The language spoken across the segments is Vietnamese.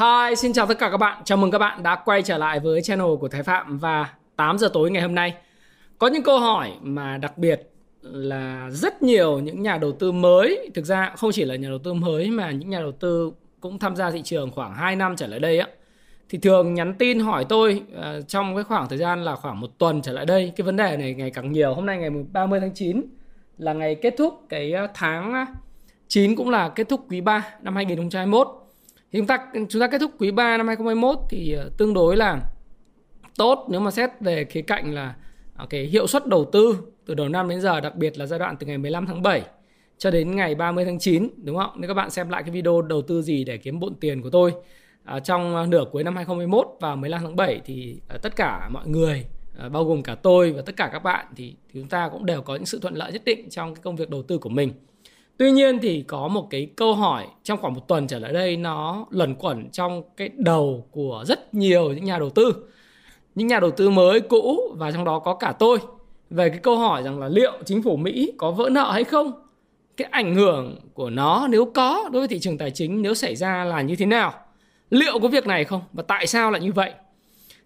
Hi, xin chào tất cả các bạn. Chào mừng các bạn đã quay trở lại với channel của Thái Phạm và 8 giờ tối ngày hôm nay. Có những câu hỏi mà đặc biệt là rất nhiều những nhà đầu tư mới, thực ra không chỉ là nhà đầu tư mới mà những nhà đầu tư cũng tham gia thị trường khoảng 2 năm trở lại đây á thì thường nhắn tin hỏi tôi uh, trong cái khoảng thời gian là khoảng một tuần trở lại đây cái vấn đề này ngày càng nhiều hôm nay ngày 30 tháng 9 là ngày kết thúc cái ờ, tháng ờ, 9 cũng là kết thúc quý 3 năm 2021 thì chúng ta chúng ta kết thúc quý 3 năm 2021 thì ờ, tương đối là tốt nếu mà xét về khía cạnh là ờ, cái hiệu suất đầu tư từ đầu năm đến giờ đặc biệt là giai đoạn từ ngày 15 tháng 7 cho đến ngày 30 tháng 9 đúng không? Nếu các bạn xem lại cái video đầu tư gì để kiếm bộn tiền của tôi à, trong nửa cuối năm 2021 và 15 tháng 7 thì à, tất cả mọi người à, bao gồm cả tôi và tất cả các bạn thì, thì chúng ta cũng đều có những sự thuận lợi nhất định trong cái công việc đầu tư của mình. Tuy nhiên thì có một cái câu hỏi trong khoảng một tuần trở lại đây nó lẩn quẩn trong cái đầu của rất nhiều những nhà đầu tư. Những nhà đầu tư mới, cũ và trong đó có cả tôi về cái câu hỏi rằng là liệu chính phủ Mỹ có vỡ nợ hay không? Cái ảnh hưởng của nó nếu có đối với thị trường tài chính nếu xảy ra là như thế nào? liệu có việc này không và tại sao lại như vậy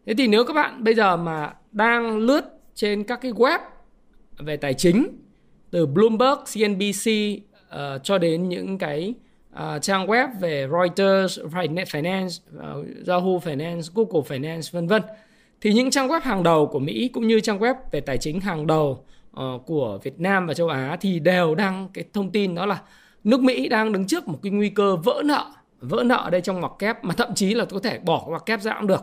thế thì nếu các bạn bây giờ mà đang lướt trên các cái web về tài chính từ Bloomberg, CNBC uh, cho đến những cái uh, trang web về Reuters, Finance, uh, Yahoo Finance, Google Finance vân vân. Thì những trang web hàng đầu của Mỹ cũng như trang web về tài chính hàng đầu uh, của Việt Nam và châu Á thì đều đăng cái thông tin đó là nước Mỹ đang đứng trước một cái nguy cơ vỡ nợ vỡ nợ ở đây trong ngoặc kép mà thậm chí là có thể bỏ ngoặc kép ra cũng được.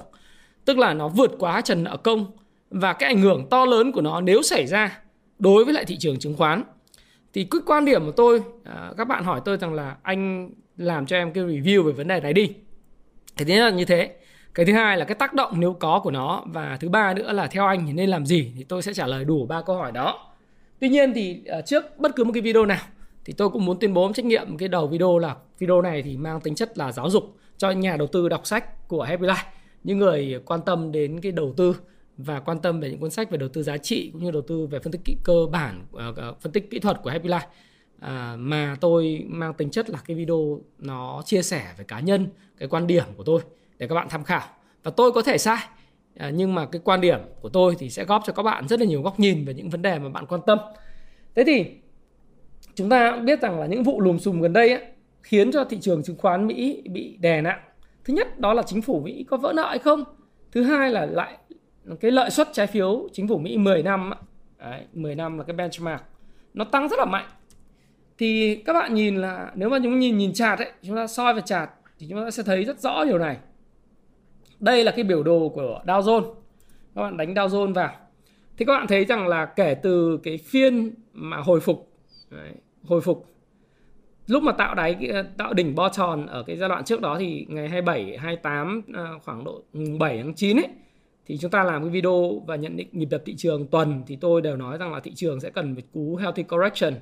Tức là nó vượt quá trần nợ công và cái ảnh hưởng to lớn của nó nếu xảy ra đối với lại thị trường chứng khoán thì cái quan điểm của tôi à, các bạn hỏi tôi rằng là anh làm cho em cái review về vấn đề này đi. Cái thứ nhất là như thế. Cái thứ hai là cái tác động nếu có của nó. Và thứ ba nữa là theo anh thì nên làm gì thì tôi sẽ trả lời đủ ba câu hỏi đó. Tuy nhiên thì à, trước bất cứ một cái video nào thì tôi cũng muốn tuyên bố trách nhiệm cái đầu video là video này thì mang tính chất là giáo dục cho nhà đầu tư đọc sách của Happy Life những người quan tâm đến cái đầu tư và quan tâm về những cuốn sách về đầu tư giá trị cũng như đầu tư về phân tích kỹ cơ bản ờ, ờ, phân tích kỹ thuật của Happy Life à, mà tôi mang tính chất là cái video nó chia sẻ về cá nhân cái quan điểm của tôi để các bạn tham khảo và tôi có thể sai à, nhưng mà cái quan điểm của tôi thì sẽ góp cho các bạn rất là nhiều góc nhìn về những vấn đề mà bạn quan tâm thế thì chúng ta biết rằng là những vụ lùm xùm gần đây ấy, khiến cho thị trường chứng khoán Mỹ bị đè nặng. Thứ nhất đó là chính phủ Mỹ có vỡ nợ hay không? Thứ hai là lại cái lợi suất trái phiếu chính phủ Mỹ 10 năm đấy, 10 năm là cái benchmark nó tăng rất là mạnh. Thì các bạn nhìn là nếu mà chúng nhìn nhìn chart ấy, chúng ta soi vào chart thì chúng ta sẽ thấy rất rõ điều này. Đây là cái biểu đồ của Dow Jones. Các bạn đánh Dow Jones vào. Thì các bạn thấy rằng là kể từ cái phiên mà hồi phục Đấy, hồi phục lúc mà tạo đáy tạo đỉnh bo tròn ở cái giai đoạn trước đó thì ngày 27 28 à, khoảng độ 7 tháng 9 ấy thì chúng ta làm cái video và nhận định nhịp đập thị trường tuần thì tôi đều nói rằng là thị trường sẽ cần một cú healthy correction.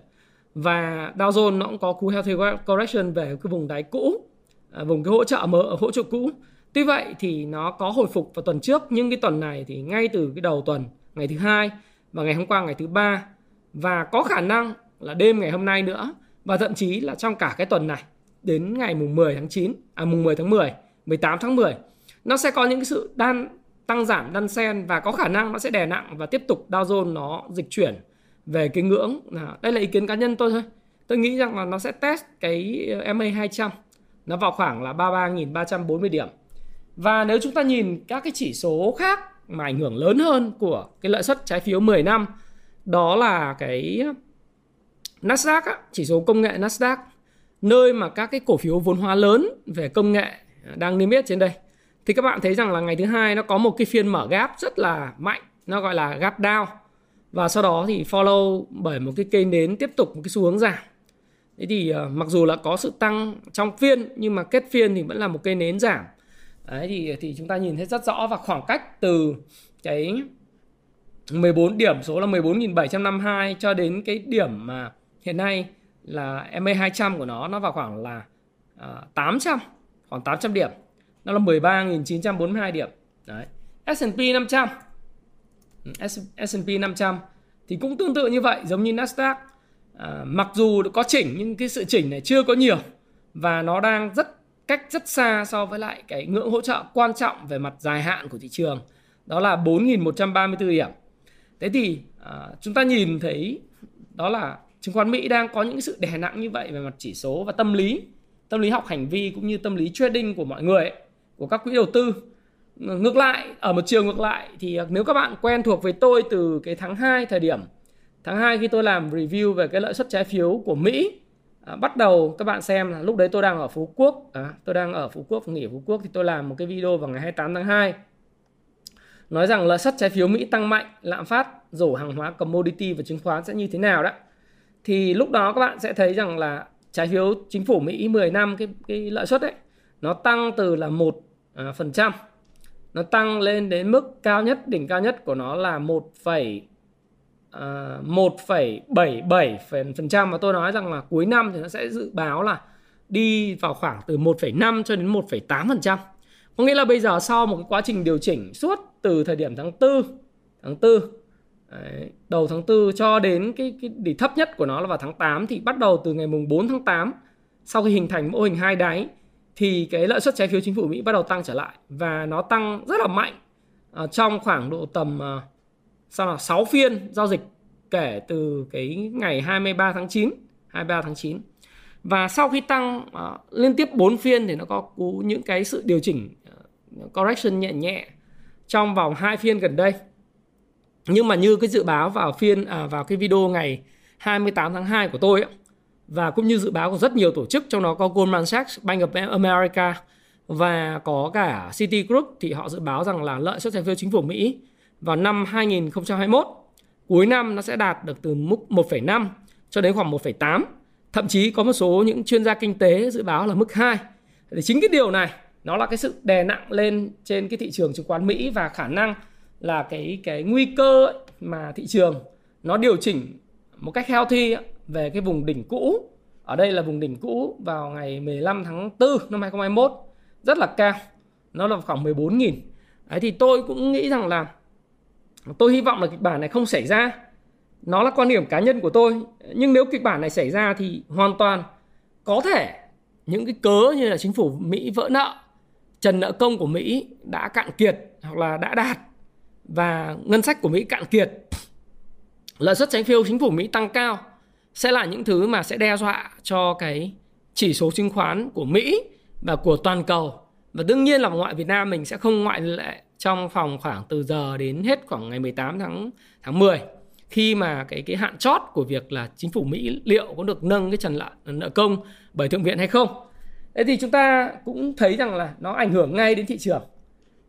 Và Dow Jones nó cũng có cú healthy correction về cái vùng đáy cũ à, vùng cái hỗ trợ mở hỗ trợ cũ. Tuy vậy thì nó có hồi phục vào tuần trước nhưng cái tuần này thì ngay từ cái đầu tuần ngày thứ hai và ngày hôm qua ngày thứ ba. Và có khả năng là đêm ngày hôm nay nữa và thậm chí là trong cả cái tuần này đến ngày mùng 10 tháng 9 à mùng 10 tháng 10, 18 tháng 10 nó sẽ có những cái sự đan tăng giảm đan sen và có khả năng nó sẽ đè nặng và tiếp tục Dow Jones nó dịch chuyển về cái ngưỡng là đây là ý kiến cá nhân tôi thôi. Tôi nghĩ rằng là nó sẽ test cái ờ, MA 200 nó vào khoảng là 33.340 điểm. Và nếu chúng ta nhìn các cái chỉ số khác mà ảnh hưởng lớn hơn của cái lợi suất trái phiếu 10 năm đó là cái ờ, Nasdaq á, chỉ số công nghệ Nasdaq nơi mà các cái cổ phiếu vốn hóa lớn về công nghệ đang niêm yết trên đây thì các bạn thấy rằng là ngày thứ hai nó có một cái phiên mở gap rất là mạnh nó gọi là gap down. Và sau đó thì follow bởi một cái cây nến tiếp tục một cái xu hướng giảm. Thế thì uh, mặc dù là có sự tăng trong phiên nhưng mà kết phiên thì vẫn là một cây nến giảm. Đấy, thì thì chúng ta nhìn thấy rất rõ và khoảng cách từ cái 14 điểm số là 14.752 cho đến cái điểm mà hiện nay là MA 200 của nó nó vào khoảng là ờ, uh, 800 khoảng 800 điểm nó là 13.942 điểm. Đấy. S&P 500 S&P 500 thì cũng tương tự như vậy giống như Nasdaq. À, mặc dù có chỉnh nhưng cái sự chỉnh này chưa có nhiều và nó đang rất cách rất xa so với lại cái ngưỡng hỗ trợ quan trọng về mặt dài hạn của thị trường. Đó là 4.134 điểm. Thế thì à, chúng ta nhìn thấy đó là chứng khoán Mỹ đang có những sự đè nặng như vậy về mặt chỉ số và tâm lý tâm lý học hành vi cũng như tâm lý trading của mọi người ấy, của các quỹ đầu tư. Ngược lại ở một chiều ngược lại thì nếu các bạn quen thuộc với tôi từ cái tháng 2 thời điểm tháng 2 khi tôi làm review về cái lợi suất trái phiếu của Mỹ à, bắt đầu các bạn xem là lúc đấy tôi đang ở Phú Quốc à, tôi đang ở Phú Quốc nghỉ ở Phú Quốc thì tôi làm một cái video vào ngày 28 tháng 2 nói rằng lợi suất trái phiếu Mỹ tăng mạnh lạm phát rổ hàng hóa commodity và chứng khoán sẽ như thế nào đó. Thì lúc đó các bạn sẽ thấy rằng là trái phiếu chính phủ Mỹ 10 năm cái cái lợi suất ấy nó tăng từ là một à, phần trăm nó tăng lên đến mức cao nhất đỉnh cao nhất của nó là 1, uh, 1,77% và tôi nói rằng là cuối năm thì nó sẽ dự báo là đi vào khoảng từ 1,5 cho đến 1,8%. Có nghĩa là bây giờ sau một cái quá trình điều chỉnh suốt từ thời điểm tháng 4 tháng 4 đấy, đầu tháng 4 cho đến cái cái đỉnh thấp nhất của nó là vào tháng 8 thì bắt đầu từ ngày mùng 4 tháng 8 sau khi hình thành mô hình hai đáy thì cái lợi suất trái phiếu chính phủ Mỹ bắt đầu tăng trở lại và nó tăng rất là mạnh uh, trong khoảng độ tầm uh, sao là 6 phiên giao dịch kể từ cái ngày 23 tháng 9 23 tháng 9 và sau khi tăng uh, liên tiếp 4 phiên thì nó có những cái sự điều chỉnh uh, correction nhẹ nhẹ trong vòng 2 phiên gần đây. Nhưng mà như cái dự báo vào phiên à, vào cái video ngày 28 tháng 2 của tôi ấy, và cũng như dự báo của rất nhiều tổ chức trong đó có Goldman Sachs, Bank of America và có cả Citigroup thì họ dự báo rằng là lợi suất trái phiếu chính phủ Mỹ vào năm 2021 cuối năm nó sẽ đạt được từ mức 1,5 cho đến khoảng 1,8 thậm chí có một số những chuyên gia kinh tế dự báo là mức 2 thì chính cái điều này nó là cái sự đè nặng lên trên cái thị trường chứng khoán Mỹ và khả năng là cái cái nguy cơ ấy mà thị trường nó điều chỉnh một cách healthy về cái vùng đỉnh cũ. Ở đây là vùng đỉnh cũ vào ngày 15 tháng 4 năm 2021 rất là cao, nó là khoảng 14.000 Đấy, thì tôi cũng nghĩ rằng là tôi hy vọng là kịch bản này không xảy ra. Nó là quan điểm cá nhân của tôi, nhưng nếu kịch bản này xảy ra thì hoàn toàn có thể những cái cớ như là chính phủ Mỹ vỡ nợ, trần nợ công của Mỹ đã cạn kiệt hoặc là đã đạt và ngân sách của Mỹ cạn kiệt lợi suất trái phiếu chính phủ Mỹ tăng cao sẽ là những thứ mà sẽ đe dọa cho cái chỉ số chứng khoán của Mỹ và của toàn cầu và đương nhiên là ngoại Việt Nam mình sẽ không ngoại lệ trong phòng khoảng từ giờ đến hết khoảng ngày 18 tháng tháng 10 khi mà cái cái hạn chót của việc là chính phủ Mỹ liệu có được nâng cái trần nợ, nợ công bởi thượng viện hay không. Thế thì chúng ta cũng thấy rằng là nó ảnh hưởng ngay đến thị trường.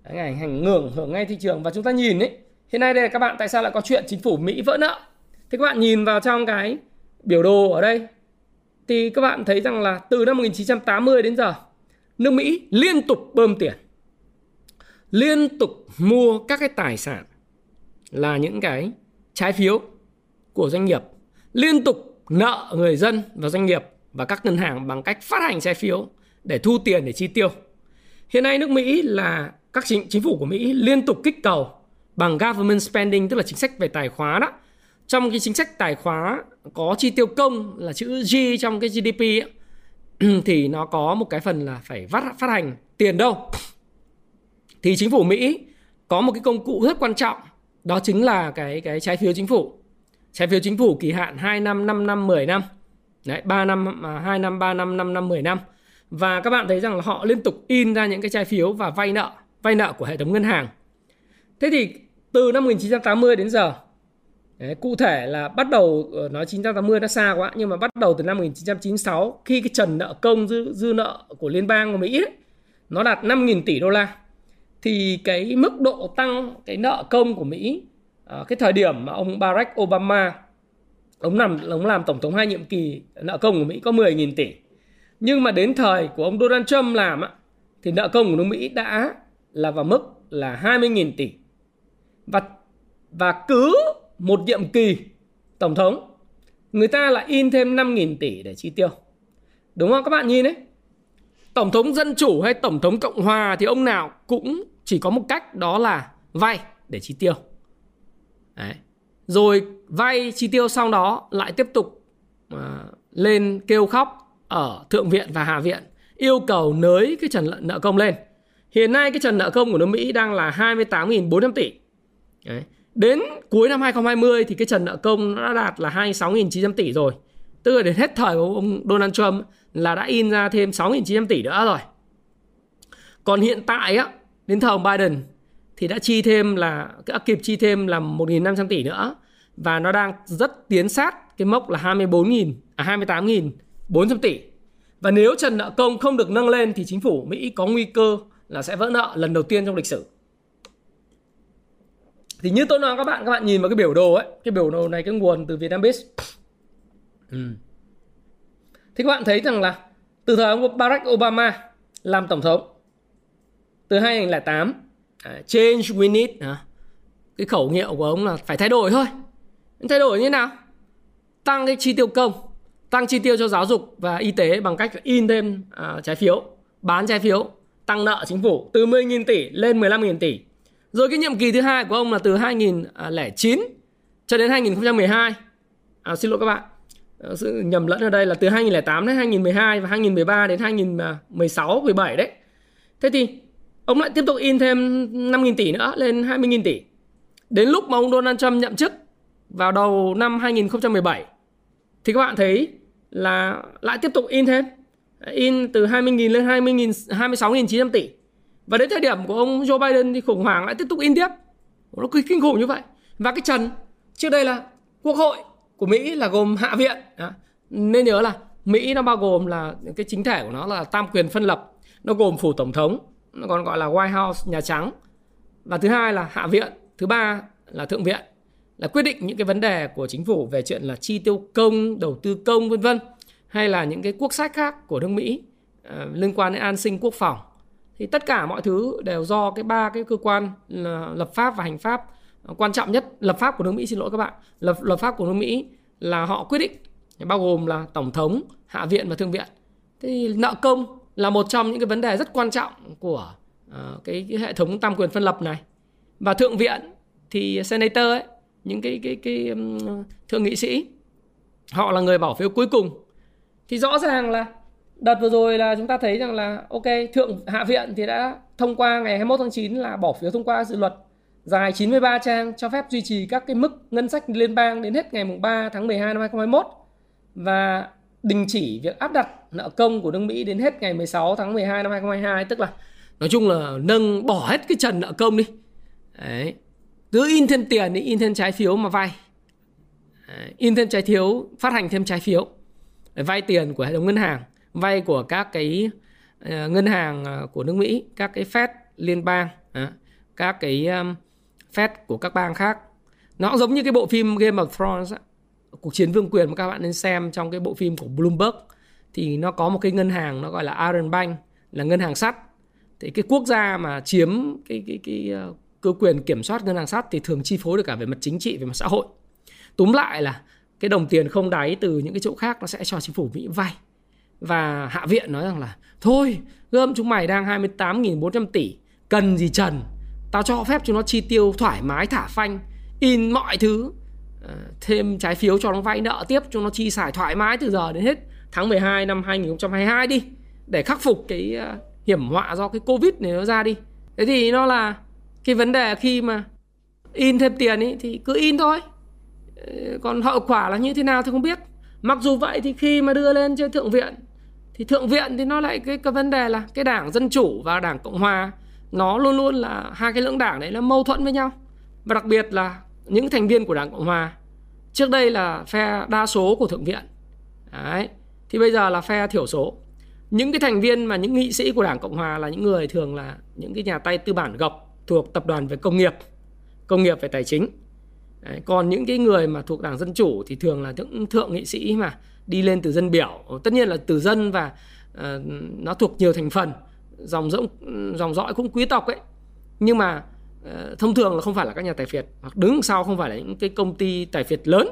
Đấy, ảnh hưởng hưởng ngay thị trường và chúng ta nhìn ấy hiện nay đây là các bạn tại sao lại có chuyện chính phủ Mỹ vỡ nợ. Thế các bạn nhìn vào trong cái biểu đồ ở đây thì các bạn thấy rằng là từ năm 1980 đến giờ nước Mỹ liên tục bơm tiền liên tục mua các cái tài sản là những cái trái phiếu của doanh nghiệp liên tục nợ người dân và doanh nghiệp và các ngân hàng bằng cách phát hành trái phiếu để thu tiền để chi tiêu. Hiện nay nước Mỹ là các chính, chính phủ của Mỹ liên tục kích cầu bằng government spending tức là chính sách về tài khóa đó trong cái chính sách tài khóa có chi tiêu công là chữ G trong cái GDP ấy, thì nó có một cái phần là phải phát phát hành tiền đâu. Thì chính phủ Mỹ có một cái công cụ rất quan trọng đó chính là cái cái trái phiếu chính phủ. Trái phiếu chính phủ kỳ hạn 2 năm 5 năm 10 năm. Đấy 3 năm à, 2 năm 3 năm 5 năm 10 năm. Và các bạn thấy rằng là họ liên tục in ra những cái trái phiếu và vay nợ vay nợ của hệ thống ngân hàng. Thế thì từ năm 1980 đến giờ Đấy, cụ thể là bắt đầu ờ, nói 980 nó xa quá nhưng mà bắt đầu từ năm 1996 khi cái trần nợ công dư, dư nợ của liên bang của Mỹ ấy, nó đạt 5.000 tỷ đô la thì cái mức độ tăng cái nợ công của Mỹ à, cái thời điểm mà ông Barack Obama ông làm ông làm tổng thống hai nhiệm kỳ nợ công của Mỹ có 10.000 tỷ. Nhưng mà đến thời của ông Donald Trump làm á thì nợ công của nước Mỹ đã là vào mức là 20.000 tỷ. Và và cứ một nhiệm kỳ tổng thống người ta lại in thêm 5.000 tỷ để chi tiêu. Đúng không? Các bạn nhìn đấy tổng thống dân chủ hay tổng thống cộng hòa thì ông nào cũng chỉ có một cách đó là vay để chi tiêu. Đấy. rồi vay chi tiêu sau đó lại tiếp tục uh, lên kêu khóc ở thượng viện và hạ viện yêu cầu nới cái trần nợ công lên. Hiện nay cái trần nợ công của nước Mỹ đang là 28.400 tỷ. Đấy đến cuối năm 2020 thì cái trần nợ công đã đạt là 26.900 tỷ rồi tức là đến hết thời của ông Donald Trump là đã in ra thêm 6.900 tỷ nữa rồi. Còn hiện tại á, đến thời ông Biden thì đã chi thêm là đã kịp chi thêm là 1.500 tỷ nữa và nó đang rất tiến sát cái mốc là 24.000 à 28.400 tỷ. Và nếu trần nợ công không được nâng lên thì chính phủ Mỹ có nguy cơ là sẽ vỡ nợ lần đầu tiên trong lịch sử. Thì như tôi nói các bạn, các bạn nhìn vào cái biểu đồ ấy, cái biểu đồ này cái nguồn từ Vietnambiz. Ừ. Thì các bạn thấy rằng là từ thời ông Barack Obama làm tổng thống từ 2008 à, change we need à, cái khẩu hiệu của ông là phải thay đổi thôi thay đổi như thế nào tăng cái chi tiêu công tăng chi tiêu cho giáo dục và y tế bằng cách in thêm à, trái phiếu bán trái phiếu tăng nợ chính phủ từ 10.000 tỷ lên 15.000 tỷ rồi cái nhiệm kỳ thứ hai của ông là từ 2009 à, cho đến 2012 à, xin lỗi các bạn ờ, sự nhầm lẫn ở đây là từ 2008 đến 2012 và 2013 đến 2016 17 đấy. Thế thì ông lại tiếp tục in thêm 5.000 tỷ nữa lên 20.000 tỷ. Đến lúc mà ông Donald Trump nhậm chức vào đầu năm 2017 thì các bạn thấy là lại tiếp tục in thêm in từ 20.000 lên 20.000 26.900 tỷ. Và đến thời điểm của ông Joe Biden thì khủng hoảng lại tiếp tục in tiếp. Nó cứ kinh khủng như vậy. Và cái trần trước đây là quốc hội của Mỹ là gồm hạ viện à, nên nhớ là Mỹ nó bao gồm là cái chính thể của nó là tam quyền phân lập nó gồm phủ tổng thống nó còn gọi là White House nhà trắng và thứ hai là hạ viện thứ ba là thượng viện là quyết định những cái vấn đề của chính phủ về chuyện là chi tiêu công đầu tư công vân vân hay là những cái quốc sách khác của nước Mỹ uh, liên quan đến an sinh quốc phòng thì tất cả mọi thứ đều do cái ba cái cơ quan là lập pháp và hành pháp. Quan trọng nhất lập pháp của nước Mỹ xin lỗi các bạn lập lập pháp của nước Mỹ là họ quyết định bao gồm là tổng thống hạ viện và thượng viện. Thì nợ công là một trong những cái vấn đề rất quan trọng của uh, cái, cái hệ thống tam quyền phân lập này. Và thượng viện thì senator ấy những cái cái cái um, thượng nghị sĩ họ là người bỏ phiếu cuối cùng. Thì rõ ràng là đợt vừa rồi là chúng ta thấy rằng là, ok, thượng hạ viện thì đã thông qua ngày 21 tháng 9 là bỏ phiếu thông qua dự luật dài 93 trang cho phép duy trì các cái mức ngân sách liên bang đến hết ngày 3 tháng 12 năm 2021 và đình chỉ việc áp đặt nợ công của nước Mỹ đến hết ngày 16 tháng 12 năm 2022 tức là, nói chung là nâng, bỏ hết cái trần nợ công đi. Đấy. cứ in thêm tiền đi, in thêm trái phiếu mà vay. In thêm trái phiếu, phát hành thêm trái phiếu. Để vay tiền của hệ thống ngân hàng vay của các cái ờ, ngân hàng ờ, của nước Mỹ, các cái Fed liên bang các cái Fed của các bang khác. Nó cũng giống như cái bộ phim Game of Thrones cuộc chiến vương quyền mà các bạn nên xem trong cái bộ phim của Bloomberg. Thì nó có một cái ngân hàng nó gọi là Iron Bank, là ngân hàng sắt. Thì cái quốc gia mà chiếm cái cái cái ờ, cơ quyền kiểm soát ngân hàng sắt thì thường chi phối được cả về mặt chính trị, về mặt xã hội. Túm lại là cái đồng tiền không đáy từ những cái chỗ khác nó sẽ cho chính phủ Mỹ vay và hạ viện nói rằng là, thôi gom chúng mày đang 28.400 tỷ, cần gì trần? Tao cho phép chúng nó chi tiêu thoải mái, thả phanh, in mọi thứ. Ờ, thêm trái phiếu cho nó vay nợ tiếp cho nó chi xài thoải mái từ giờ đến hết tháng 12 năm 2022 đi, để khắc phục cái ờ, hiểm họa do cái covid này nó ra đi. Thế thì nó là cái vấn đề khi mà in thêm tiền ấy thì cứ in thôi. Ờ, còn hậu quả là như thế nào thì không biết. Mặc dù vậy thì khi mà đưa lên trên thượng viện thì thượng viện thì nó lại cái, cái vấn đề là cái đảng dân chủ và đảng cộng hòa nó luôn luôn là hai cái lưỡng đảng đấy là mâu thuẫn với nhau. Và đặc biệt là những thành viên của đảng cộng hòa trước đây là phe đa số của thượng viện. Đấy thì bây giờ là phe thiểu số. Những cái thành viên mà những nghị sĩ của đảng cộng hòa là những người thường là những cái nhà tay tư bản gộc thuộc tập đoàn về công nghiệp công nghiệp về tài chính. Đấy, còn những cái người mà thuộc đảng dân chủ thì thường là những thượng nghị sĩ mà đi lên từ dân biểu. Tất nhiên là từ dân và uh, nó thuộc nhiều thành phần dòng dõi dòng dõi cũng quý tộc ấy. Nhưng mà uh, thông thường là không phải là các nhà tài phiệt hoặc đứng sau không phải là những cái công ty tài phiệt lớn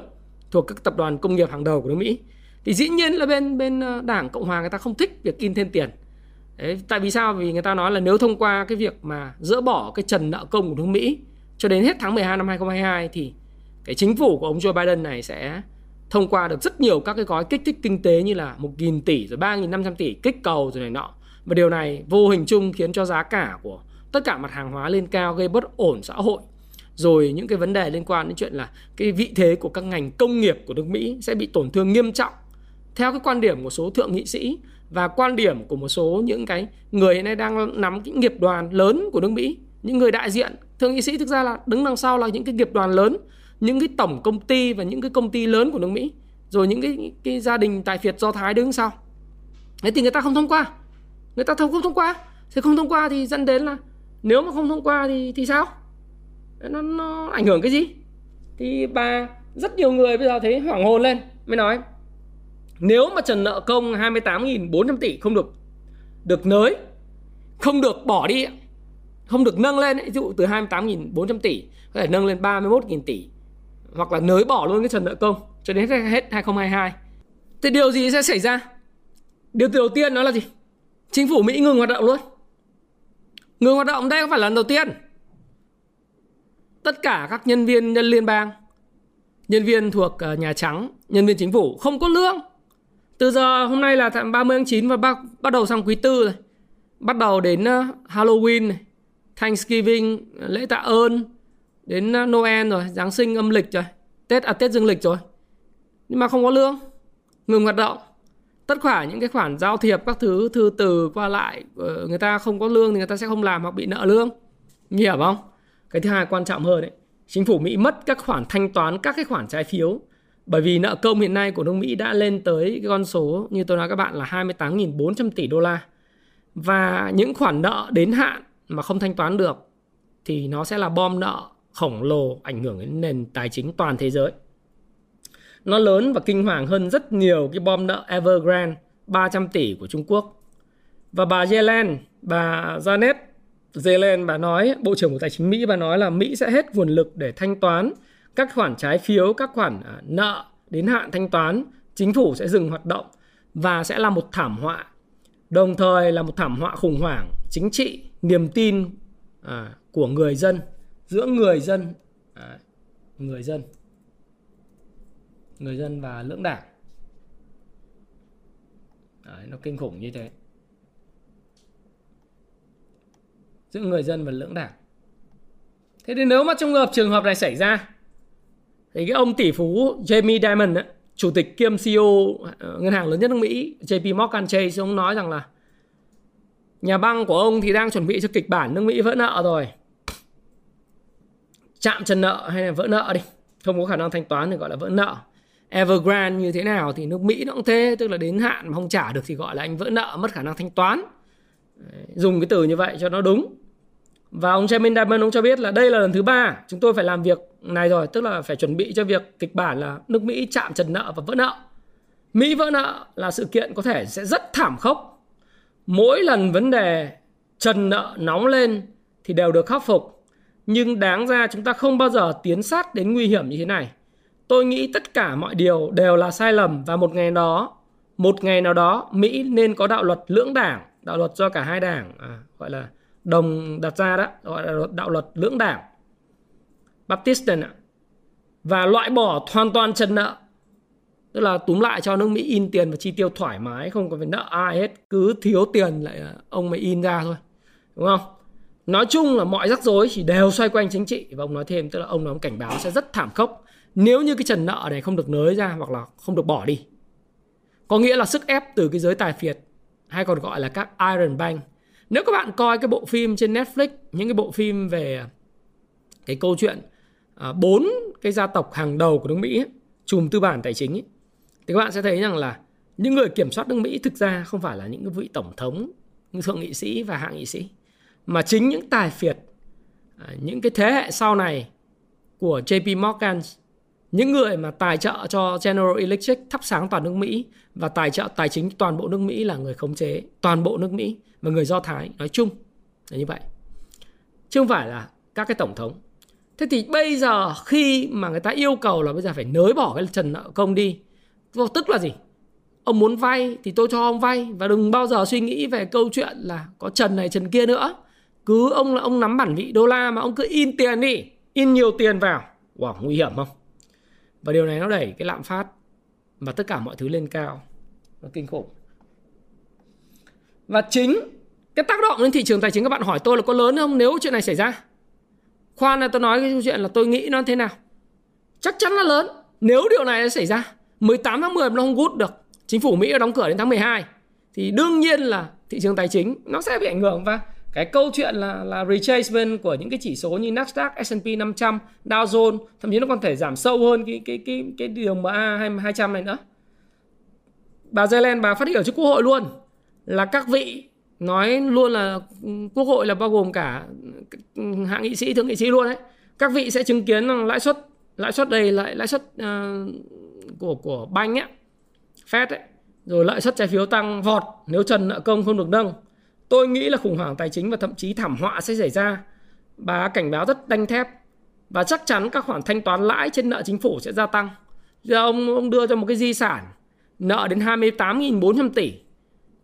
thuộc các tập đoàn công nghiệp hàng đầu của nước Mỹ. Thì dĩ nhiên là bên bên ờ, đảng cộng hòa người ta không thích việc in thêm tiền. Đấy, tại vì sao? Vì người ta nói là nếu thông qua cái việc mà dỡ bỏ cái trần nợ công của nước Mỹ cho đến hết tháng 12 năm 2022 thì cái chính phủ của ông Joe Biden này sẽ thông qua được rất nhiều các cái gói kích thích kinh tế như là 1.000 tỷ rồi 3.500 tỷ kích cầu rồi này nọ. Và điều này vô hình chung khiến cho giá cả của tất cả mặt hàng hóa lên cao gây bất ổn xã hội. Rồi những cái vấn đề liên quan đến chuyện là cái vị thế của các ngành công nghiệp của nước Mỹ sẽ bị tổn thương nghiêm trọng. Theo cái quan điểm của số thượng nghị sĩ và quan điểm của một số những cái người hiện nay đang nắm cái nghiệp đoàn lớn của nước Mỹ, những người đại diện, thượng nghị sĩ thực ra là đứng đằng sau là những cái nghiệp đoàn lớn những cái tổng công ty và những cái công ty lớn của nước Mỹ rồi những cái cái gia đình tài phiệt do thái đứng sau. Thế thì người ta không thông qua. Người ta không thông qua. Thì không thông qua thì dẫn đến là nếu mà không thông qua thì thì sao? Nó, nó ảnh hưởng cái gì? Thì bà rất nhiều người bây giờ thấy hoảng hồn lên mới nói nếu mà trần nợ công 28.400 tỷ không được được nới không được bỏ đi không được nâng lên ví dụ từ 28.400 tỷ có thể nâng lên 31.000 tỷ hoặc là nới bỏ luôn cái trần nợ công cho đến hết 2022 thì điều gì sẽ xảy ra? Điều đầu tiên đó là gì? Chính phủ Mỹ ngừng hoạt động luôn. Ngừng hoạt động đây không phải là lần đầu tiên. Tất cả các nhân viên nhân liên bang nhân viên thuộc ờ, Nhà Trắng nhân viên chính phủ không có lương. Từ giờ hôm nay là 30 tháng 9 và bắt, bắt đầu sang quý tư rồi. Bắt đầu đến ờ, Halloween này, Thanksgiving lễ tạ ơn đến à, Noel rồi, Giáng sinh, âm lịch rồi, Tết à Tết dương lịch rồi. Nhưng mà không có lương, ngừng hoạt động. Tất cả những cái khoản giao thiệp, các thứ, thư từ qua lại ờ, người ta không có lương thì người ta sẽ không làm hoặc bị nợ lương. Hiểu không? Cái thứ hai quan trọng hơn đấy chính phủ Mỹ mất các khoản thanh toán các cái khoản trái phiếu. Bởi vì nợ công hiện nay của nước Mỹ đã lên tới cái con số như tôi nói các bạn là 28.400 tỷ đô la. Và những khoản nợ đến hạn mà không thanh toán được thì nó sẽ là bom nợ khổng lồ ảnh hưởng đến nền tài chính toàn thế giới. Nó lớn và kinh hoàng hơn rất nhiều cái bom nợ Evergrande 300 tỷ của Trung Quốc. Và bà Yellen, bà Janet Yellen bà nói, Bộ trưởng Bộ Tài chính Mỹ bà nói là Mỹ sẽ hết nguồn lực để thanh toán các khoản trái phiếu, các khoản à, nợ đến hạn thanh toán, chính phủ sẽ dừng hoạt động và sẽ là một thảm họa. Đồng thời là một thảm họa khủng hoảng chính trị, niềm tin à, của người dân giữa người dân à, người dân người dân và lưỡng đảng. Đấy, nó kinh khủng như thế. Giữa người dân và lưỡng đảng. Thế thì nếu mà trong hợp trường hợp này xảy ra thì cái ông tỷ phú Jamie Dimon ấy, chủ tịch kiêm CEO ờ, ngân hàng lớn nhất nước Mỹ JP Morgan Chase ông nói rằng là nhà băng của ông thì đang chuẩn bị cho kịch bản nước Mỹ vỡ nợ rồi chạm trần nợ hay là vỡ nợ đi. Không có khả năng thanh toán thì gọi là vỡ nợ. Evergrande như thế nào thì nước Mỹ nó cũng thế, tức là đến hạn mà không trả được thì gọi là anh vỡ nợ, mất khả năng thanh toán. Dùng cái từ như vậy cho nó đúng. Và ông Chairman Diamond ông cho biết là đây là lần thứ ba chúng tôi phải làm việc này rồi, tức là phải chuẩn bị cho việc kịch bản là nước Mỹ chạm trần nợ và vỡ nợ. Mỹ vỡ nợ là sự kiện có thể sẽ rất thảm khốc. Mỗi lần vấn đề trần nợ nóng lên thì đều được khắc phục nhưng đáng ra chúng ta không bao giờ tiến sát đến nguy hiểm như thế này. Tôi nghĩ tất cả mọi điều đều là sai lầm và một ngày đó một ngày nào đó Mỹ nên có đạo luật lưỡng đảng đạo luật do cả hai đảng à, gọi là đồng đặt ra đó gọi là đạo luật lưỡng đảng. Baptist ạ. Và loại bỏ hoàn toàn trần nợ. Tức là túm lại cho nước Mỹ in tiền và chi tiêu thoải mái không có phải nợ ai hết cứ thiếu tiền lại à, ông mới in ra thôi. Đúng không? Nói chung là mọi rắc rối chỉ đều xoay quanh chính trị. Và ông nói thêm tức là ông nói cảnh báo sẽ rất thảm khốc. Nếu như cái trần nợ này không được nới ra hoặc là không được bỏ đi có nghĩa là sức ép từ cái giới tài phiệt hay còn gọi là các Iron Bank. Nếu các bạn coi cái bộ phim trên Netflix những cái bộ phim về à, cái câu chuyện à, bốn cái gia tộc hàng đầu của nước Mỹ chùm tư bản tài chính ấy, thì các bạn sẽ thấy rằng là những người kiểm soát nước Mỹ thực ra không phải là những cái vị tổng thống những thượng nghị sĩ và hạ nghị sĩ mà chính những tài phiệt à, những cái thế hệ sau này của JP Morgan, những người mà tài trợ cho General Electric thắp sáng toàn nước Mỹ và tài trợ tài chính toàn bộ nước Mỹ là người khống chế toàn bộ nước Mỹ và người Do Thái nói chung là như vậy. Chứ không phải là các cái tổng thống. Thế thì bây giờ khi mà người ta yêu cầu là bây giờ phải nới bỏ cái trần nợ công đi tức là gì? Ông muốn vay thì tôi cho ông vay và đừng bao giờ suy nghĩ về câu chuyện là có trần này, trần kia nữa cứ ông là ông nắm bản vị đô la mà ông cứ in tiền đi, in nhiều tiền vào. Wow, nguy hiểm không? Và điều này nó đẩy cái lạm phát và tất cả mọi thứ lên cao. Nó kinh khủng. Và chính cái tác động lên thị trường tài chính, các bạn hỏi tôi là có lớn không? Nếu chuyện này xảy ra, khoan là tôi nói cái chuyện là tôi nghĩ nó thế nào. Chắc chắn là lớn. Nếu điều này xảy ra 18 tháng 10 nó không gút được, chính phủ Mỹ đóng cửa đến tháng 12 thì đương nhiên là thị trường tài chính nó sẽ bị ảnh hưởng. Và cái câu chuyện là là retracement của những cái chỉ số như Nasdaq, S&P 500, Dow Jones thậm chí nó còn thể giảm sâu hơn cái cái cái cái điều MA 200 này nữa. Bà Zelen bà phát biểu trước quốc hội luôn là các vị nói luôn là ừ, quốc hội là bao gồm cả hạ nghị sĩ thượng nghị sĩ luôn đấy các vị sẽ chứng kiến lãi suất lãi suất đây lại lãi suất uh, của của banh ấy Fed ấy. Rồi lãi suất trái phiếu tăng vọt nếu trần nợ công không được nâng tôi nghĩ là khủng hoảng tài chính và thậm chí thảm họa sẽ xảy ra. Bà cảnh báo rất đanh thép và chắc chắn các khoản thanh toán lãi trên nợ chính phủ sẽ gia tăng. Giờ ông ông đưa cho một cái di sản, nợ đến 28.400 tỷ.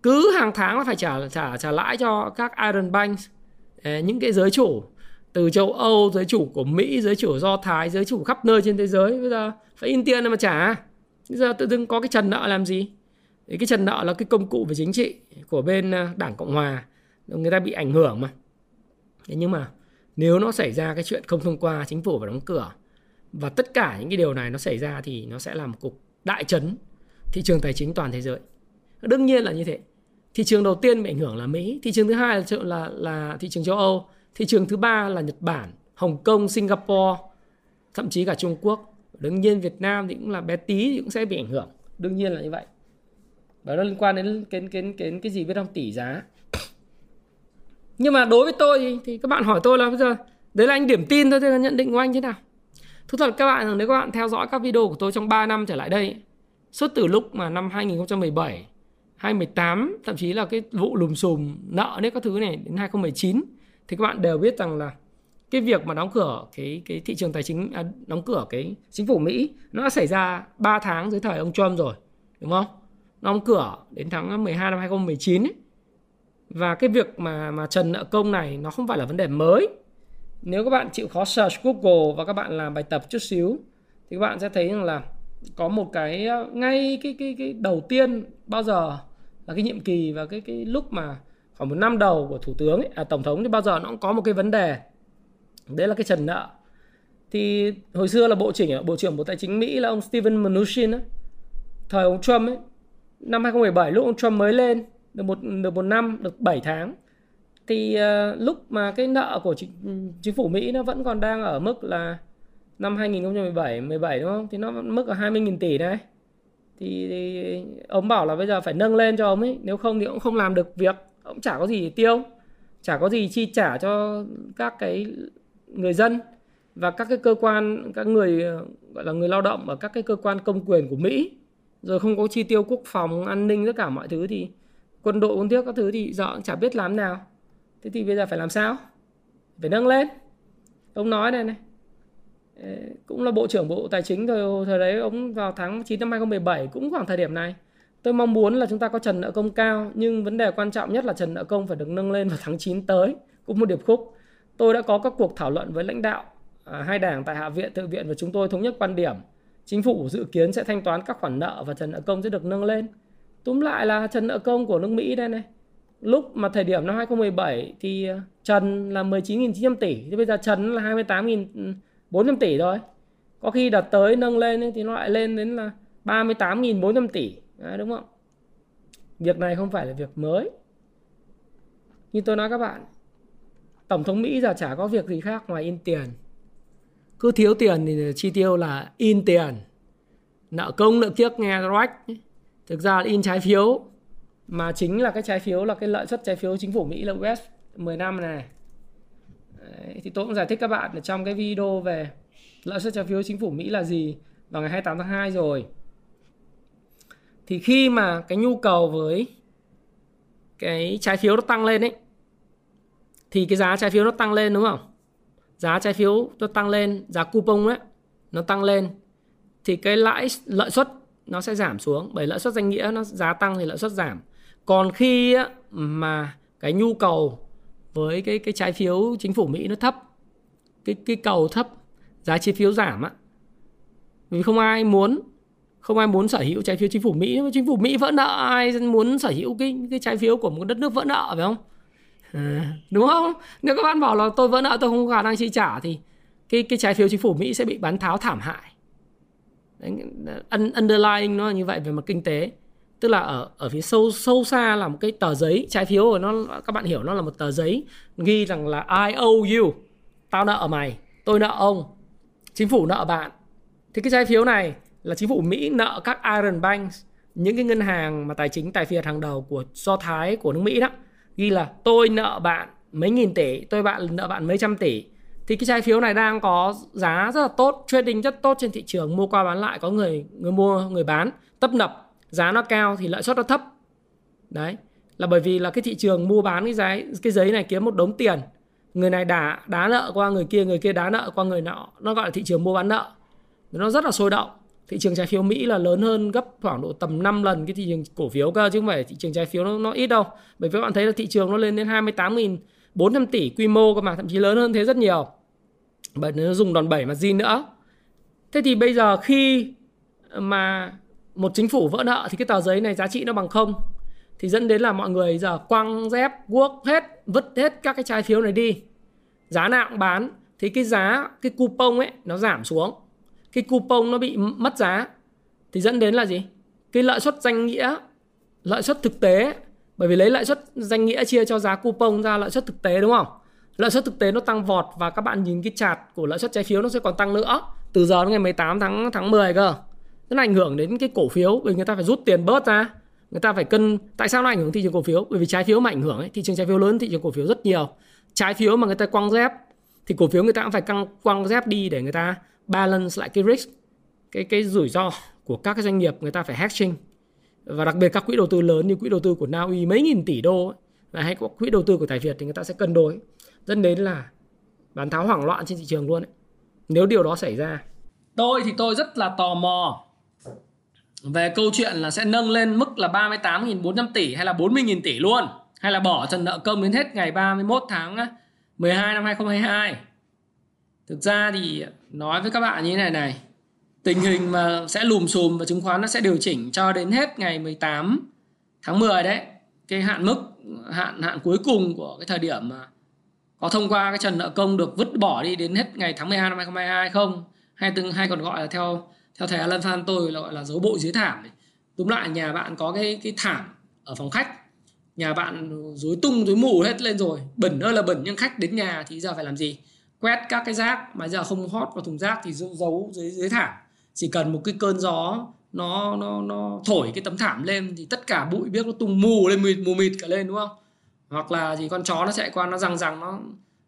Cứ hàng tháng là phải trả trả trả lãi cho các Iron Banks. Những cái giới chủ từ châu Âu, giới chủ của Mỹ, giới chủ Do Thái, giới chủ khắp nơi trên thế giới, bây giờ phải in tiền mà trả. Bây giờ tự dưng có cái trần nợ làm gì? Đấy, cái trần nợ là cái công cụ về chính trị của bên à, đảng cộng hòa. Người ta bị ảnh hưởng mà. Thế nhưng mà nếu nó xảy ra cái chuyện không thông qua chính phủ phải đóng cửa và tất cả những cái điều này nó xảy ra thì nó sẽ là một cục đại chấn thị trường tài chính toàn thế giới. Đương nhiên là như thế. Thị trường đầu tiên bị ảnh hưởng là Mỹ thị trường thứ hai là là là thị trường châu Âu thị trường thứ ba là Nhật Bản Hồng Kông Singapore thậm chí cả Trung Quốc. Đương nhiên Việt Nam thì cũng là bé tí thì cũng sẽ bị ảnh hưởng. Đương nhiên là như vậy và nó liên quan đến cái cái cái cái gì biết không? Tỷ giá. Nhưng mà đối với tôi thì, thì các bạn hỏi tôi là bây giờ đấy là anh điểm tin thôi thế là nhận định của anh thế nào? Thú thật các bạn nếu các bạn theo dõi các video của tôi trong 3 năm trở lại đây suốt từ lúc mà năm 2017 2018 thậm chí là cái vụ lùm xùm nợ đấy các thứ này đến 2019 thì các bạn đều biết rằng là cái việc mà đóng cửa cái cái thị trường tài chính à, đóng cửa cái chính phủ Mỹ nó đã xảy ra 3 tháng dưới thời ông Trump rồi đúng không? Nó đóng cửa đến tháng 12 năm 2019 ấy. Và cái việc mà mà trần nợ công này nó không phải là vấn đề mới. Nếu các bạn chịu khó search Google và các bạn làm bài tập chút xíu thì các bạn sẽ thấy rằng là có một cái ngay cái cái cái đầu tiên bao giờ là cái nhiệm kỳ và cái cái lúc mà khoảng một năm đầu của thủ tướng ấy, à, tổng thống thì bao giờ nó cũng có một cái vấn đề đấy là cái trần nợ thì hồi xưa là bộ trưởng bộ trưởng bộ tài chính Mỹ là ông Steven Mnuchin ấy, thời ông Trump ấy năm 2017 lúc ông Trump mới lên được một được một năm được 7 tháng thì uh, lúc mà cái nợ của chính, chính phủ Mỹ nó vẫn còn đang ở mức là năm 2017 17 đúng không? Thì nó mức ở 20.000 tỷ đấy. Thì, thì ông bảo là bây giờ phải nâng lên cho ông ấy, nếu không thì ông không làm được việc, ông chả có gì để tiêu, chả có gì chi trả cho các cái người dân và các cái cơ quan các người gọi là người lao động ở các cái cơ quan công quyền của Mỹ rồi không có chi tiêu quốc phòng an ninh tất cả mọi thứ thì quân đội quân tiếc các thứ thì dọ chả biết làm nào. Thế thì bây giờ phải làm sao? Phải nâng lên. Ông nói này. Này cũng là bộ trưởng bộ tài chính thời thời đấy ông vào tháng 9 năm 2017 cũng khoảng thời điểm này. Tôi mong muốn là chúng ta có trần nợ công cao nhưng vấn đề quan trọng nhất là trần nợ công phải được nâng lên vào tháng 9 tới cũng một điệp khúc. Tôi đã có các cuộc thảo luận với lãnh đạo à, hai đảng tại hạ viện thượng viện và chúng tôi thống nhất quan điểm chính phủ dự kiến sẽ thanh toán các khoản nợ và trần nợ công sẽ được nâng lên. Túm lại là trần nợ công của nước Mỹ đây này. Lúc mà thời điểm năm 2017 thì à, trần là 19.900 tỷ thì bây giờ trần là 28.400 tỷ rồi. có khi đặt tới nâng lên thì nó lại lên đến là 38.400 tỷ. Đấy, đúng không? Việc này không phải là việc mới. Như tôi nói các bạn tổng thống Mỹ giờ chả có việc gì khác ngoài in tiền cứ thiếu tiền thì chi tiêu là in tiền. Nợ công nợ kiếc nghe rách. Thực ra là in trái phiếu. Mà chính là cái trái phiếu là cái lợi suất trái phiếu chính phủ Mỹ là US 10 năm này. Đấy, thì tôi cũng giải thích các bạn ở trong cái video về lợi suất trái phiếu chính phủ Mỹ là gì vào ngày 28 tháng 2 rồi. Thì khi mà cái nhu cầu với cái trái phiếu nó tăng lên ấy thì cái giá trái phiếu nó tăng lên đúng không? Giá trái phiếu nó tăng lên, giá coupon ấy, nó tăng lên, thì cái lãi lợi suất nó sẽ giảm xuống. Bởi lợi suất danh nghĩa nó, giá tăng thì lợi suất giảm. Còn khi mà cái nhu cầu với cái cái trái phiếu chính phủ Mỹ nó thấp, cái cái cầu thấp, giá trái phiếu giảm á, vì không ai muốn, không ai muốn sở hữu trái phiếu chính phủ Mỹ. Chính phủ Mỹ vỡ nợ, ai muốn sở hữu cái cái trái phiếu của một đất nước vỡ nợ, phải không? À, đúng không? Nếu các bạn bảo là tôi vỡ nợ tôi không có khả năng chi trả thì cái cái trái phiếu chính phủ Mỹ sẽ bị bán tháo thảm hại. Đấy, underlying nó là như vậy về mặt kinh tế. Tức là ở ở phía sâu sâu xa là một cái tờ giấy trái phiếu của nó các bạn hiểu nó là một tờ giấy ghi rằng là I owe you. Tao nợ mày tôi nợ ông. Chính phủ nợ bạn. Thì cái trái phiếu này là chính phủ Mỹ nợ các Iron Banks những cái ngân hàng mà tài chính tài phiệt hàng đầu của Do Thái của nước Mỹ đó ghi là tôi nợ bạn mấy nghìn tỷ, tôi bạn nợ bạn mấy trăm tỷ. Thì cái trái phiếu này đang có giá rất là tốt, trading rất tốt trên thị trường. Mua qua bán lại, có người người mua, người bán. Tấp nập, giá nó cao thì lợi suất nó thấp. Đấy, là bởi vì là cái thị trường mua bán cái giấy cái giấy này kiếm một đống tiền. Người này đá đá nợ qua người kia người kia đá nợ qua người nọ. Nó gọi là thị trường mua bán nợ. Nó rất là sôi động thị trường trái phiếu Mỹ là lớn hơn gấp khoảng độ tầm 5 lần cái thị trường cổ phiếu cơ chứ không phải thị trường trái phiếu nó, nó ít đâu. Bởi vì các bạn thấy là thị trường nó lên đến 28.400 tỷ quy mô cơ mà thậm chí lớn hơn thế rất nhiều. Bởi nó dùng đòn bẩy mà gì nữa. Thế thì bây giờ khi mà một chính phủ vỡ nợ thì cái tờ giấy này giá trị nó bằng không? Thì dẫn đến là mọi người giờ quăng dép guốc hết vứt hết các cái trái phiếu này đi. Giá nào cũng bán thì cái giá cái coupon ấy nó giảm xuống cái coupon nó bị mất giá thì dẫn đến là gì? Cái lợi suất danh nghĩa lợi suất thực tế. Bởi vì lấy lợi suất danh nghĩa chia cho giá coupon ra lợi suất thực tế đúng không? Lợi suất thực tế nó tăng vọt và các bạn nhìn cái chart của lợi suất trái phiếu nó sẽ còn tăng nữa. Từ giờ đến ngày 18 tháng tháng 10 cơ. Nó ảnh hưởng đến cái cổ phiếu vì người ta phải rút tiền bớt ra. Người ta phải cân tại sao nó ảnh hưởng thị trường cổ phiếu? Bởi vì trái phiếu mà ảnh hưởng ấy, thị trường trái phiếu lớn thị trường cổ phiếu rất nhiều. Trái phiếu mà người ta quăng dép thì cổ phiếu người ta cũng phải căng quăng dép đi để người ta balance lại cái risk cái cái rủi ro của các cái doanh nghiệp người ta phải hedging và đặc biệt các quỹ đầu tư lớn như quỹ đầu tư của Na Uy mấy nghìn tỷ đô ấy, hay có quỹ đầu tư của Tài Việt thì người ta sẽ cân đối dẫn đến là bán tháo hoảng loạn trên thị trường luôn ấy. Nếu điều đó xảy ra. Tôi thì tôi rất là tò mò về câu chuyện là sẽ nâng lên mức là 38.400 tỷ hay là 40.000 tỷ luôn hay là bỏ trần nợ công đến hết ngày 31 tháng ờ, 12 năm 2022. Thực ra thì nói với các bạn như thế này này, tình hình mà sẽ lùm xùm và chứng khoán nó sẽ điều chỉnh cho đến hết ngày 18 tháng 10 đấy. Cái hạn mức hạn hạn cuối cùng của cái thời điểm mà có thông qua cái trần nợ công được vứt bỏ đi đến hết ngày tháng 12 năm 2022 không? Hay từng hay còn gọi là theo theo thầy Alan Phan tôi là gọi là dấu bộ dưới thảm này. Túm lại nhà bạn có cái cái thảm ở phòng khách nhà bạn rối tung rối mù hết lên rồi bẩn ơi là bẩn nhưng khách đến nhà thì giờ phải làm gì quét các cái rác mà giờ không hót vào thùng rác thì giấu dưới dưới thảm. Chỉ cần một cái cơn gió nó nó nó thổi cái tấm thảm lên thì tất cả bụi biết nó tung mù lên mịt mù mịt cả lên đúng không? Hoặc là gì con chó nó chạy qua nó răng răng nó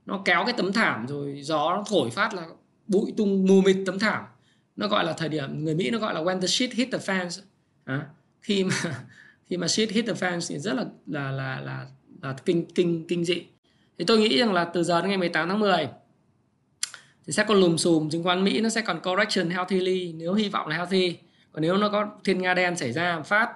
nó kéo cái tấm thảm rồi gió nó thổi phát là bụi tung mù mịt tấm thảm. Nó gọi là thời điểm người Mỹ nó gọi là when the shit hit the fans. À, khi mà khi mà shit hit the fans thì rất là là là là, là kinh kinh kinh dị. Thì tôi nghĩ rằng là từ giờ đến ngày 18 tháng 10 thì sẽ còn lùm xùm chứng khoán Mỹ nó sẽ còn correction healthily nếu hy vọng là healthy. Còn nếu nó có thiên nga đen xảy ra phát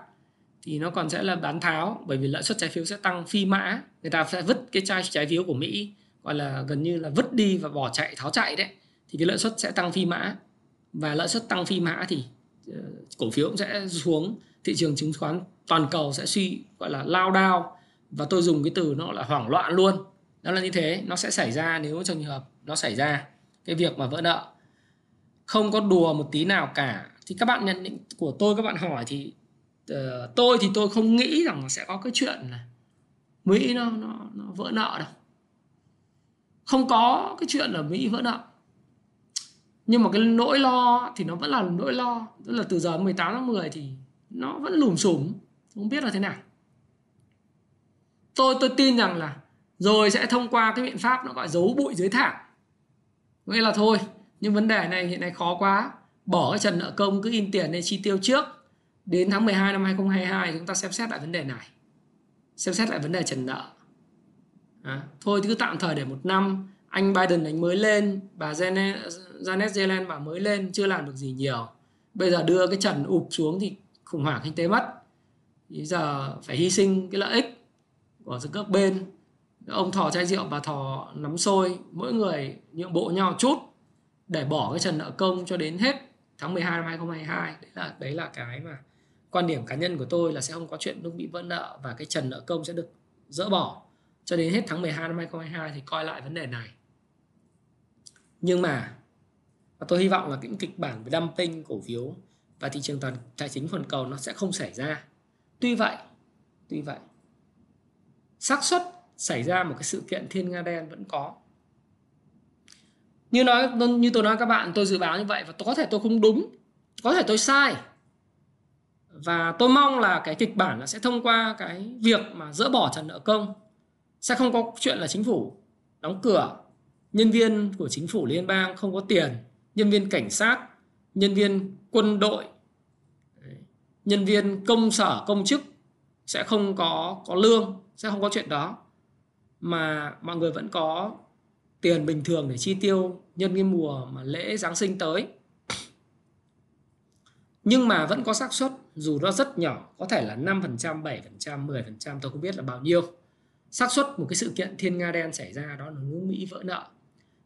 thì nó còn sẽ là bán tháo bởi vì lãi suất trái phiếu sẽ tăng phi mã. Người ta sẽ vứt cái trái trái phiếu của Mỹ gọi là gần như là vứt đi và bỏ chạy tháo chạy đấy. Thì cái lợi suất sẽ tăng phi mã. Và lợi suất tăng phi mã thì uh, cổ phiếu cũng sẽ xuống. Thị trường chứng khoán toàn cầu sẽ suy gọi là lao đao. Và tôi dùng cái từ nó là hoảng loạn luôn. Đó là như thế nó sẽ xảy ra nếu trong trường hợp nó xảy ra cái việc mà vỡ nợ. Không có đùa một tí nào cả. Thì các bạn nhận định của tôi các bạn hỏi thì uh, tôi thì tôi không nghĩ rằng sẽ có cái chuyện là Mỹ nó nó nó vỡ nợ đâu. Không có cái chuyện là Mỹ vỡ nợ. Nhưng mà cái nỗi lo thì nó vẫn là nỗi lo. Tức là từ giờ 18 tháng 10 thì nó vẫn lùm xùm không biết là thế nào. Tôi tôi tin rằng là rồi sẽ thông qua cái biện pháp nó gọi giấu bụi dưới thảm nghĩa là thôi nhưng vấn đề này hiện nay khó quá. Bỏ cái trần nợ công cứ in tiền để chi tiêu trước. Đến tháng 12 năm 2022 chúng ta xem xét lại vấn đề này. Xem xét lại vấn đề trần nợ. À, thôi cứ tạm thời để một năm. Anh Biden anh mới lên bà Janet, Janet Yellen bà mới lên chưa làm được gì nhiều. Bây giờ đưa cái trần ụp xuống thì khủng hoảng kinh tế mất. Bây giờ phải hy sinh cái lợi ích của các bên ông thò chai rượu bà thò nắm sôi mỗi người nhượng bộ nhau chút để bỏ cái trần nợ công cho đến hết tháng 12 năm 2022 đấy là đấy là cái mà quan điểm cá nhân của tôi là sẽ không có chuyện nước bị vỡ nợ và cái trần nợ công sẽ được dỡ bỏ cho đến hết tháng 12 năm 2022 thì coi lại vấn đề này. Nhưng mà, và tôi hy vọng là những kịch bản về dumping, cổ phiếu và thị trường toàn, tài chính toàn cầu nó sẽ không xảy ra. Tuy vậy tuy vậy, xác suất xảy ra một cái sự kiện thiên nga đen vẫn có. Như nói, như tôi nói các bạn, tôi dự báo như vậy và có thể tôi không đúng, có thể tôi sai. Và tôi mong là cái kịch bản là sẽ thông qua cái việc mà dỡ bỏ trần nợ công. Sẽ không có chuyện là chính phủ đóng cửa, nhân viên của chính phủ liên bang không có tiền, nhân viên cảnh sát, nhân viên quân đội nhân viên công sở, công chức sẽ không có có lương, sẽ không có chuyện đó mà mọi người vẫn có tiền bình thường để chi tiêu nhân cái mùa mà lễ Giáng sinh tới. Nhưng mà vẫn có xác suất dù nó rất nhỏ có thể là 5%, 7%, 10% tôi không biết là bao nhiêu. Xác suất một cái sự kiện thiên nga đen xảy ra đó là nước Mỹ vỡ nợ.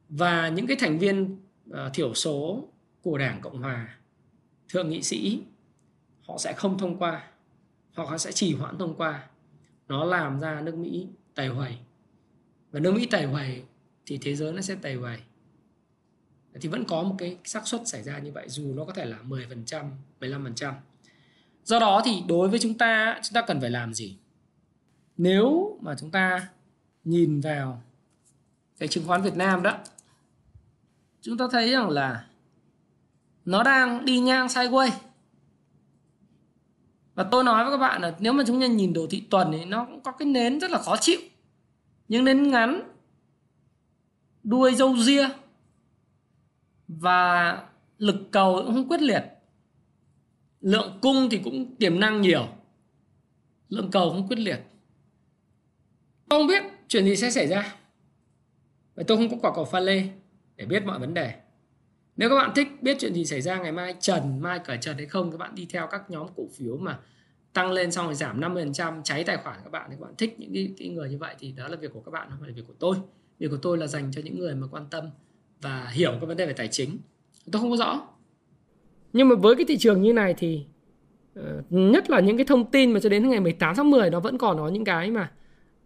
Và những cái thành viên uh, thiểu số của Đảng Cộng hòa thượng nghị sĩ họ sẽ không thông qua hoặc họ sẽ trì hoãn thông qua. Nó làm ra nước Mỹ tài hoài và nước Mỹ tẩy hoài thì thế giới nó sẽ tẩy hoài thì vẫn có một cái xác suất xảy ra như vậy dù nó có thể là 10%, 15%. Do đó thì đối với chúng ta chúng ta cần phải làm gì? Nếu mà chúng ta nhìn vào cái chứng khoán Việt Nam đó chúng ta thấy rằng là nó đang đi ngang sideways và tôi nói với các bạn là nếu mà chúng ta nhìn đồ thị tuần thì nó cũng có cái nến rất là khó chịu những nến ngắn, đuôi dâu ria và lực cầu cũng không quyết liệt. Lượng cung thì cũng tiềm năng nhiều, lượng cầu không quyết liệt. Không biết chuyện gì sẽ xảy ra vậy tôi không có quả cầu pha lê để biết mọi vấn đề. Nếu các bạn thích biết chuyện gì xảy ra ngày mai, trần, mai cởi trần hay không, các bạn đi theo các nhóm cổ phiếu mà tăng lên xong rồi giảm 50% cháy tài khoản các bạn. Thì các bạn thích những cái, cái người như vậy thì đó là việc của các bạn không phải là việc của tôi. Việc của tôi là dành cho những người mà quan tâm và hiểu các vấn đề về tài chính. Tôi không có rõ. Nhưng mà với cái thị trường như này thì ờ, nhất là những cái thông tin mà cho đến ngày 18 tháng 10 nó vẫn còn có những cái mà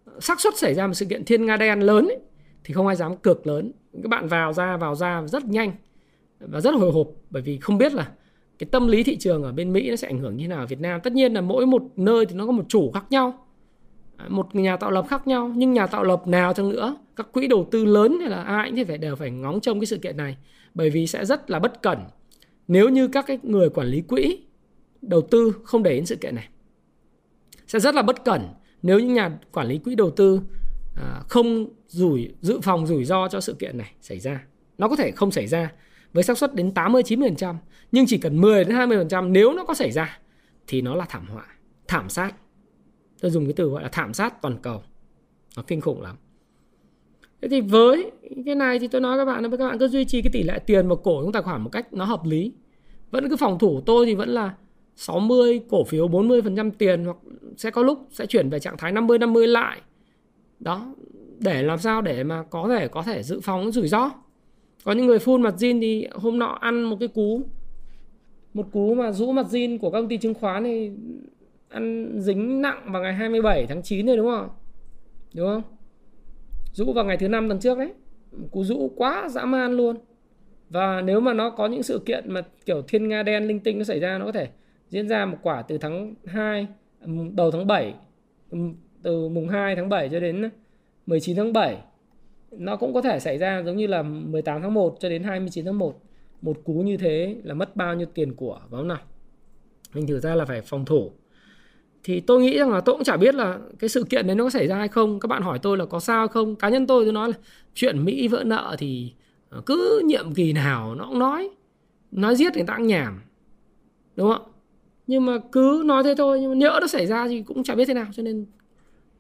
ờ, xác suất xảy ra một sự kiện thiên nga đen lớn ấy, thì không ai dám cược lớn. Các bạn vào ra vào ra rất nhanh và rất hồi hộp bởi vì không biết là cái tâm lý thị trường ở bên Mỹ nó sẽ ảnh hưởng như thế nào? Ở Việt Nam, tất nhiên là mỗi một nơi thì nó có một chủ khác nhau à, một nhà tạo lập khác nhau, nhưng nhà tạo lập nào chăng nữa, các quỹ đầu tư lớn hay là ai thì phải, đều phải ngóng trông cái sự kiện này, bởi vì sẽ rất là bất cẩn nếu như các cái người quản lý quỹ đầu tư không để đến sự kiện này. Sẽ rất là bất cẩn nếu những nhà quản lý quỹ đầu tư à, không rủi, dự phòng rủi ro cho sự kiện này xảy ra. Nó có thể không xảy ra với xác suất đến 80 90% nhưng chỉ cần 10 đến 20% nếu nó có xảy ra thì nó là thảm họa, thảm sát. Tôi dùng cái từ gọi là thảm sát toàn cầu. Nó kinh khủng lắm. Thế thì với cái này thì tôi nói các bạn là các bạn cứ duy trì cái tỷ lệ tiền vào cổ trong tài khoản một cách nó hợp lý. Vẫn cứ phòng thủ tôi thì vẫn là 60 cổ phiếu 40% tiền hoặc sẽ có lúc sẽ chuyển về trạng thái 50 50 lại. Đó, để làm sao để mà có thể có thể dự phòng rủi ro có những người full mặt zin thì hôm nọ ăn một cái cú. Một cú mà rũ mặt zin của công ty chứng khoán thì ăn dính nặng vào ngày 27 tháng 9 rồi, đúng không? Đúng không? Rũ vào ngày thứ năm tuần trước đấy. Cú rũ quá dã man luôn. Và nếu mà nó có những sự kiện mà kiểu thiên nga đen linh tinh nó xảy ra, nó có thể diễn ra một quả từ tháng 2 đầu tháng 7 từ mùng 2 tháng 7 cho đến 19 tháng 7 nó cũng có thể xảy ra giống như là 18 tháng 1 cho đến 29 tháng 1 một cú như thế là mất bao nhiêu tiền của vào nào? Mình thử ra là phải phòng thủ. Thì tôi nghĩ rằng là tôi cũng chả biết là cái sự kiện đấy nó có xảy ra hay không. Các bạn hỏi tôi là có sao hay không. Cá nhân tôi tôi nói là chuyện Mỹ vỡ nợ thì ờ, cứ nhiệm kỳ nào nó cũng nói. Nói giết người ta cũng nhảm. Đúng không nhưng mà cứ nói thế thôi, nhưng mà nhỡ nó xảy ra thì cũng chả biết thế nào, cho nên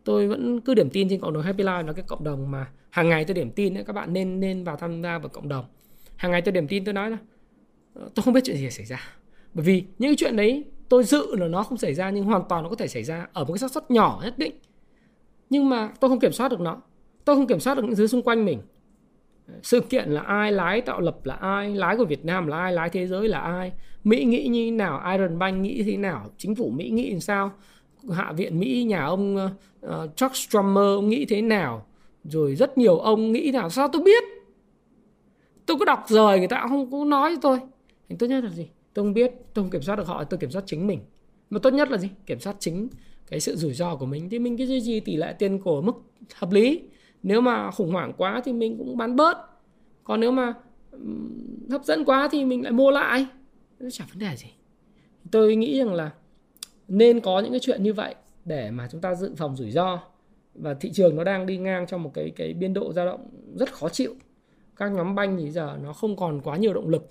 tôi vẫn cứ điểm tin trên cộng đồng Happy Life là cái cộng đồng mà hàng ngày tôi điểm tin ấy, các bạn nên nên vào tham gia vào cộng đồng. Hàng ngày tôi điểm tin tôi nói là ờ, tôi không biết chuyện gì xảy ra. Bởi vì những chuyện đấy tôi dự là nó không xảy ra nhưng hoàn toàn nó có thể xảy ra ở một cái xác suất nhỏ nhất định. Nhưng mà tôi không kiểm soát được nó. Tôi không kiểm soát được những thứ xung quanh mình. Sự kiện là ai lái tạo lập là ai lái của Việt Nam là ai lái thế giới là ai Mỹ nghĩ như thế nào Iron Bank nghĩ thế nào chính phủ Mỹ nghĩ làm sao hạ viện Mỹ nhà ông uh, Chuck Schumer ông nghĩ thế nào? Rồi rất nhiều ông nghĩ nào? Sao tôi biết? Tôi có đọc rồi người ta không có nói cho tôi. Thì tốt nhất là gì? Tôi không biết tôi không kiểm soát được họ tôi kiểm soát chính mình. Mà tốt nhất là gì? Kiểm soát chính cái sự rủi ro của mình. Thì mình cứ duy trì tỷ lệ tiền cổ mức hợp lý. Nếu mà khủng hoảng quá thì mình cũng bán bớt. Còn nếu mà hấp dẫn quá thì mình lại mua lại. Nó chả vấn đề gì. Tôi nghĩ rằng là nên có những cái chuyện như vậy để mà chúng ta dự phòng rủi ro. Và thị trường nó đang đi ngang trong một cái cái biên độ dao động rất khó chịu. Các nhóm banh thì giờ nó không còn quá nhiều động lực.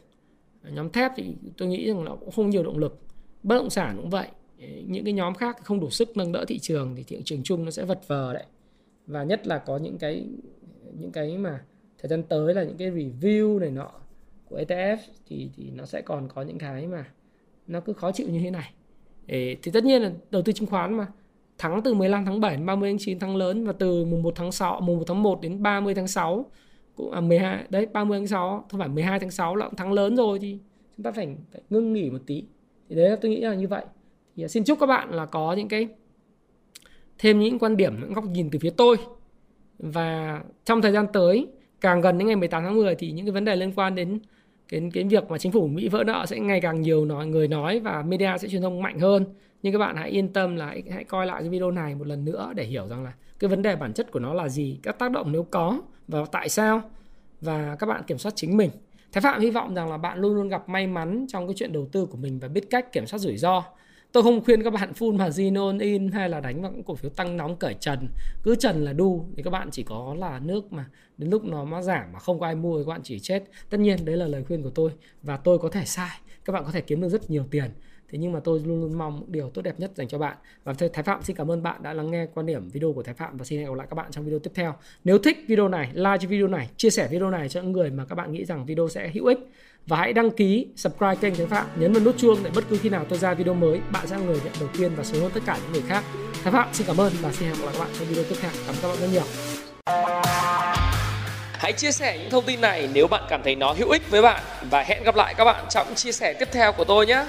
Nhóm thép thì tôi nghĩ rằng nó cũng không nhiều động lực. Bất động sản cũng vậy. Những cái nhóm khác không đủ sức nâng đỡ thị trường thì thị trường chung nó sẽ vật vờ đấy. Và nhất là có những cái những cái mà thời gian tới là những cái review này nọ của ETF thì thì nó sẽ còn có những cái mà nó cứ khó chịu như thế này thì tất nhiên là đầu tư chứng khoán mà. Thắng từ 15 tháng 7 đến 30 tháng 9 thắng lớn. Và từ mùng 1 tháng 6 mùng 1 tháng 1 đến 30 tháng 6 cũng à 12 đấy 30 tháng 6 không phải 12 tháng 6 là cũng thắng lớn rồi thì chúng ta phải, phải ngưng nghỉ một tí. Thì đấy là tôi nghĩ là như vậy. Thì à, xin chúc các bạn là có những cái thêm những quan điểm những góc nhìn từ phía tôi. Và trong thời gian tới càng gần đến ngày 18 tháng 10 thì những cái vấn đề liên quan đến cái cái việc mà chính phủ Mỹ vỡ nợ sẽ ngày càng nhiều nói người nói và media sẽ truyền thông mạnh hơn. Nhưng các bạn hãy yên tâm là hãy, hãy coi lại cái video này một lần nữa để hiểu rằng là cái vấn đề bản chất của nó là gì các tác động nếu có và tại sao và các bạn kiểm soát chính mình. Thái Phạm hy vọng rằng là bạn luôn luôn gặp may mắn trong cái chuyện đầu tư của mình và biết cách kiểm soát rủi ro tôi không khuyên các bạn full mà all in hay là đánh vào những cổ phiếu tăng nóng cởi trần, cứ trần là đu. Thì các bạn chỉ có là nước mà, đến lúc nó mà giảm mà không có ai mua thì các bạn chỉ chết. Tất nhiên đấy là lời khuyên của tôi và tôi có thể sai. Các bạn có thể kiếm được rất nhiều tiền. Thế nhưng mà tôi luôn luôn mong điều tốt đẹp nhất dành cho bạn. Và Thái Phạm xin cảm ơn bạn đã lắng nghe quan điểm video của Thái Phạm và xin hẹn gặp lại các bạn trong video tiếp theo. Nếu thích video này, like video này, chia sẻ video này cho những người mà các bạn nghĩ rằng video sẽ hữu ích và hãy đăng ký, subscribe kênh Thái Phạm. Nhấn vào nút chuông để bất cứ khi nào tôi ra video mới, bạn sẽ là người nhận đầu tiên và sớm hơn tất cả những người khác. Thái Phạm, xin cảm ơn và xin hẹn gặp lại các bạn trong video tiếp theo. Cảm ơn các bạn rất nhiều. Hãy chia sẻ những thông tin này nếu bạn cảm thấy nó hữu ích với bạn. Và hẹn gặp lại các bạn trong chia sẻ tiếp theo của tôi nhé.